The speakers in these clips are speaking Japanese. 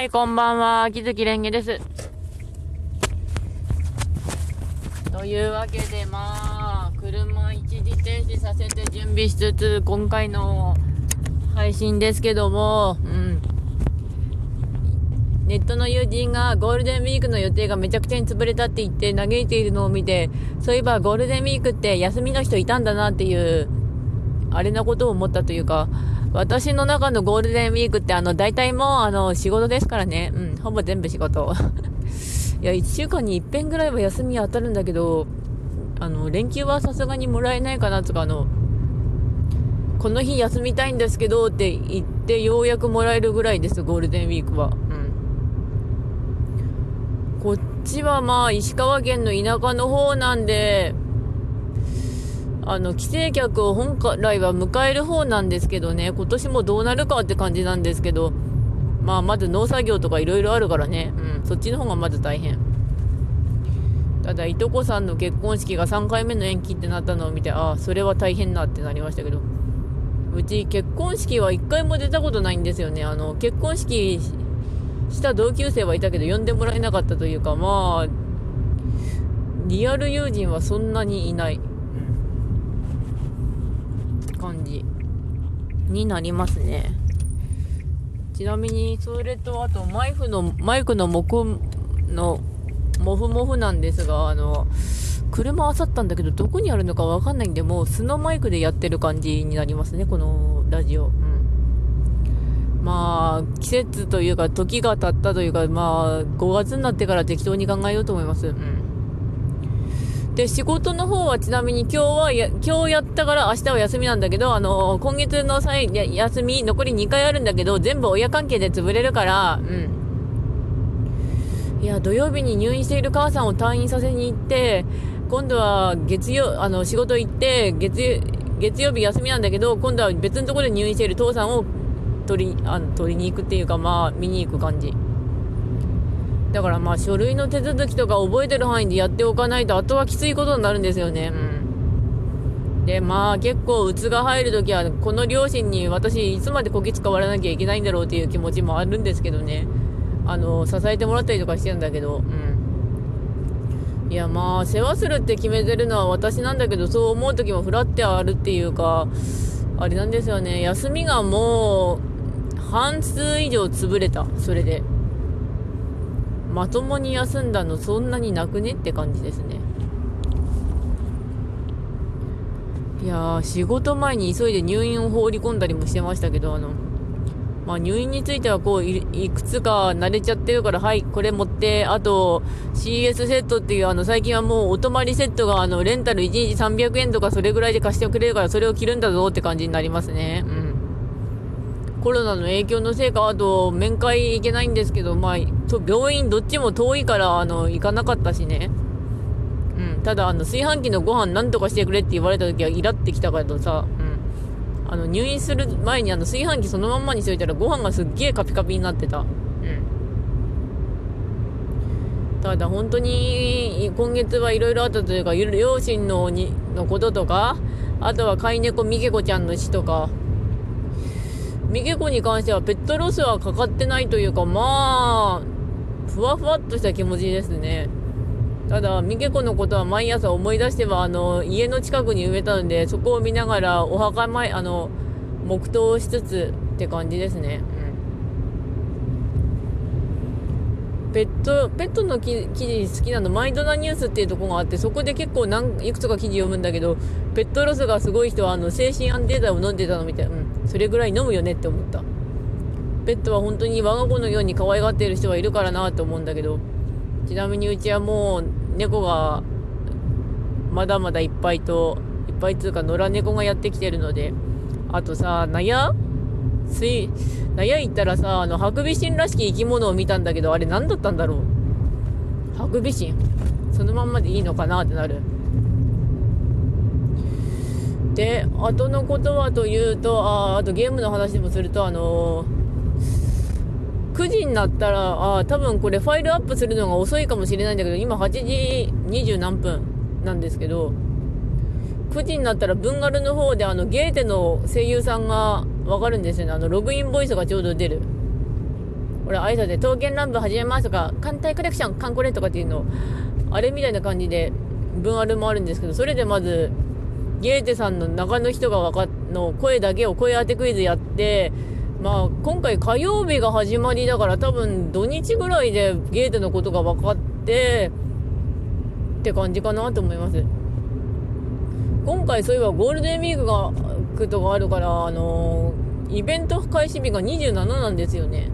はい、こんばんは。木月蓮華です。というわけで、まあ、車一時停止させて準備しつつ、今回の配信ですけども、うん。ネットの友人がゴールデンウィークの予定がめちゃくちゃに潰れたって言って嘆いているのを見て、そういえばゴールデンウィークって休みの人いたんだなっていう、あれなことを思ったというか、私の中のゴールデンウィークってあの、大体もうあの、仕事ですからね。うん、ほぼ全部仕事。いや、1週間に1遍ぐらいは休み当たるんだけど、あの、連休はさすがにもらえないかなとか、あの、この日休みたいんですけどって言ってようやくもらえるぐらいです、ゴールデンウィークは。うん。こっちはまあ、石川県の田舎の方なんで、あの、帰省客を本来は迎える方なんですけどね、今年もどうなるかって感じなんですけど、まあ、まず農作業とかいろいろあるからね、うん、そっちの方がまず大変。ただ、いとこさんの結婚式が3回目の延期ってなったのを見て、ああ、それは大変なってなりましたけど、うち結婚式は1回も出たことないんですよね。あの、結婚式した同級生はいたけど、呼んでもらえなかったというか、まあ、リアル友人はそんなにいない。感じになりますね。ちなみに、それと、あと、マイクの、マイクのモフの、モフモフなんですが、あの、車あさったんだけど、どこにあるのかわかんないんで、もう素のマイクでやってる感じになりますね、このラジオ。うん。まあ、季節というか、時が経ったというか、まあ、5月になってから適当に考えようと思います。うん。で、仕事の方はちなみに今日はや、今日やったから明日は休みなんだけど、あの、今月の際、休み、残り2回あるんだけど、全部親関係で潰れるから、うん。いや、土曜日に入院している母さんを退院させに行って、今度は月曜、あの、仕事行って、月、月曜日休みなんだけど、今度は別のところで入院している父さんを取り、あの、取りに行くっていうか、まあ、見に行く感じ。だからまあ書類の手続きとか覚えてる範囲でやっておかないと、あとはきついことになるんですよね。うん。で、まあ結構、うつが入るときは、この両親に私、いつまでこき使われなきゃいけないんだろうっていう気持ちもあるんですけどね。あの、支えてもらったりとかしてるんだけど、うん。いやまあ、世話するって決めてるのは私なんだけど、そう思うときもフラってあるっていうか、あれなんですよね。休みがもう、半数以上潰れた。それで。まともに休んだのそんなになくね？って感じですね。いや、仕事前に急いで入院を放り込んだりもしてましたけど、あの、まあ、入院についてはこうい、いくつか慣れちゃってるから、はい、これ持って、あと、CS セットっていう、あの、最近はもうお泊まりセットが、あの、レンタル1日300円とかそれぐらいで貸してくれるから、それを着るんだぞって感じになりますね。うん。コロナの影響のせいか、あと、面会行けないんですけど、まあ、と病院どっちも遠いから、あの、行かなかったしね。うん。ただ、あの、炊飯器のご飯なんとかしてくれって言われた時はイラってきたからさ、うん。あの、入院する前にあの、炊飯器そのまんまにしといたらご飯がすっげえカピカピになってた。うん。ただ、本当に、今月はいろいろあったというか、両親のに、のこととか、あとは飼い猫みけこちゃんの死とか、ミゲコに関してはペットロスはかかってないというか、まあ、ふわふわっとした気持ちですね。ただ、ミケコのことは毎朝思い出しては、あの、家の近くに植えたので、そこを見ながらお墓前、あの、黙祷しつつって感じですね。ペット、ペットの記事好きなの、マイドナニュースっていうとこがあって、そこで結構何、いくつか記事読むんだけど、ペットロスがすごい人は、あの、精神安定剤を飲んでたのみたいな、うん、それぐらい飲むよねって思った。ペットは本当に我が子のように可愛がっている人はいるからなと思うんだけど、ちなみにうちはもう、猫が、まだまだいっぱいと、いっぱいつうか、野良猫がやってきてるので、あとさ、ナヤ水、なや行ったらさ、あの、ハクビシンらしき生き物を見たんだけど、あれ何だったんだろう？ハクビシンそのまんまでいいのかなってなる。で、後のことはというと、ああとゲームの話でもすると、あのー、9時になったら、あ多分これファイルアップするのが遅いかもしれないんだけど、今8時20何分なんですけど、9時になったらブンガルの方であのゲーテの声優さんがわかるんですよね。あのログインボイスがちょうど出る。これ挨拶で刀剣乱舞始めますとか、艦隊コレクション、カンコレとかっていうの、あれみたいな感じで、文あるもあるんですけど、それでまず、ゲーテさんの中の人がわかの声だけを声当てクイズやって、まあ、今回火曜日が始まりだから多分土日ぐらいでゲーテのことが分かって、って感じかなと思います。今回そういえばゴールデンウィークが、クとかあるから、あのー、イベント開始日が27なんですよね。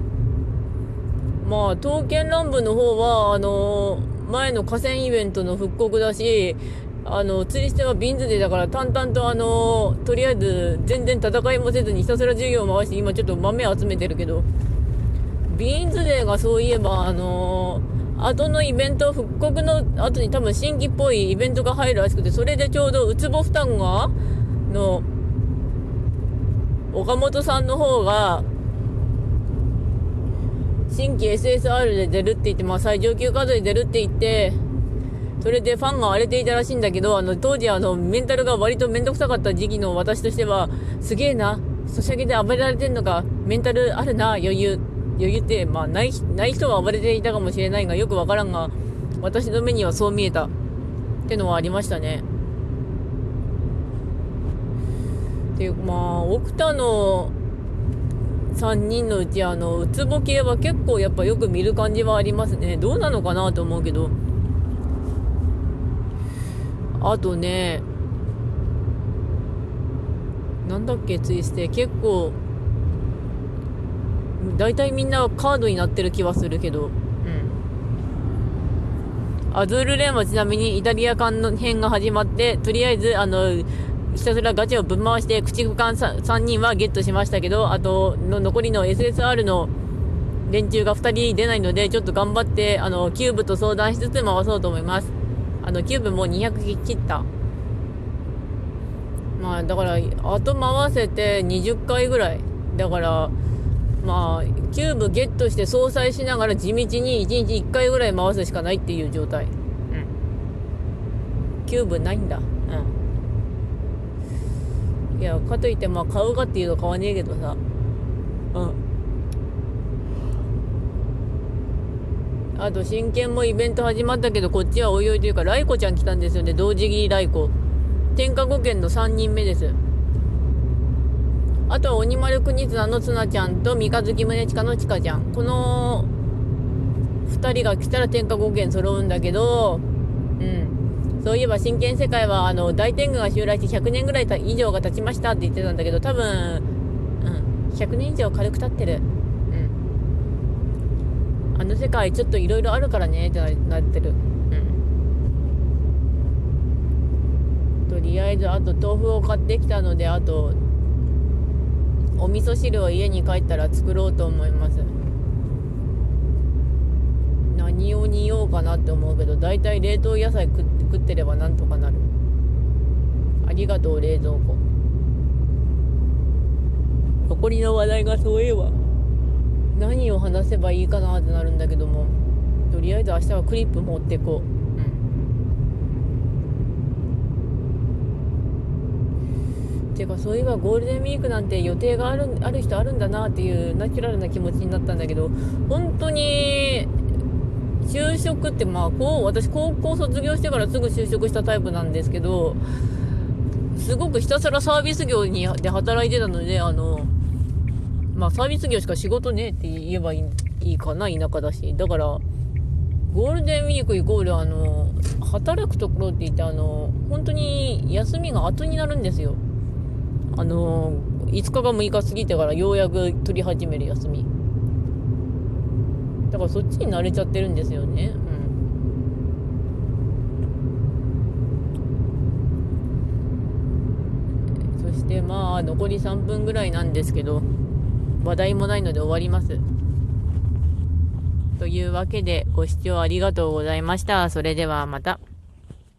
まあ、刀剣乱舞の方は、あのー、前の河川イベントの復刻だし、あの、釣りしてはビンズデーだから淡々とあの、とりあえず全然戦いもせずにひたすら授業を回して今ちょっと豆集めてるけど、ビーンズデーがそういえばあの後のイベント、復刻の後に多分新規っぽいイベントが入るらしくて、それでちょうどウツボ負担が、の、岡本さんの方が、新規 SSR で出るって言って、まあ最上級カードで出るって言って、それでファンが荒れていたらしいんだけど、あの、当時あの、メンタルが割とめんどくさかった時期の私としては、すげえな、ソシャゲで暴れられてんのか、メンタルあるな、余裕。余裕って、まあ、ない、ない人は暴れていたかもしれないが、よくわからんが、私の目にはそう見えた。ってのはありましたね。っていう、まあ、奥田の3人のうち、あの、うつぼ系は結構やっぱよく見る感じはありますね。どうなのかなと思うけど。あとね、なんだっけ、ツイステ。結構、大体みんなカードになってる気はするけど、うん。アズールレーンはちなみにイタリア艦の編が始まって、とりあえず、あの、ひたすらガチャをぶん回して、駆逐艦 3, 3人はゲットしましたけど、あとの残りの SSR の連中が2人出ないので、ちょっと頑張って、あの、キューブと相談しつつ回そうと思います。あの、キューブもう200切った。まあ、だから、後回せて20回ぐらい。だから、まあ、キューブゲットして相殺しながら地道に1日1回ぐらい回すしかないっていう状態。うん。キューブないんだ。うん。いや、かといってまあ買うかっていうと買わねえけどさ。うん。あと、真剣もイベント始まったけど、こっちはおいおいというか、ライコちゃん来たんですよね。童子切りライコ。天下5剣の3人目です。あとは鬼丸国綱のツナちゃんと三日月宗近のちかちゃん。この2人が来たら天下5件揃うんだけど、うん。そういえば真剣世界は、あの、大天狗が襲来して100年ぐらい以上が経ちましたって言ってたんだけど、多分、うん、100年以上軽く経ってる。うん。あの世界ちょっと色々あるからねってなってる。うん。とりあえず、あと豆腐を買ってきたので、あと、お味噌汁を家に帰ったら作ろうと思います何を煮ようかなって思うけど大体冷凍野菜食ってればなんとかなる。ありがとう冷蔵庫。残りの話題がそういえば。何を話せばいいかなってなるんだけども。とりあえず明日はクリップ持ってこう。ていうかそういえばゴールデンウィークなんて予定があるある人あるんだなっていうナチュラルな気持ちになったんだけど本当に就職ってまあこう私高校卒業してからすぐ就職したタイプなんですけどすごくひたすらサービス業にで働いてたのであのまあサービス業しか仕事ねって言えばいいかな田舎だしだからゴールデンウィークイコールあの働くところって言ってあの本当に休みが後になるんですよあの、5日か6日過ぎてからようやく取り始める休み。だからそっちに慣れちゃってるんですよね。うん。そしてまあ、残り3分ぐらいなんですけど、話題もないので終わります。というわけで、ご視聴ありがとうございました。それではまた。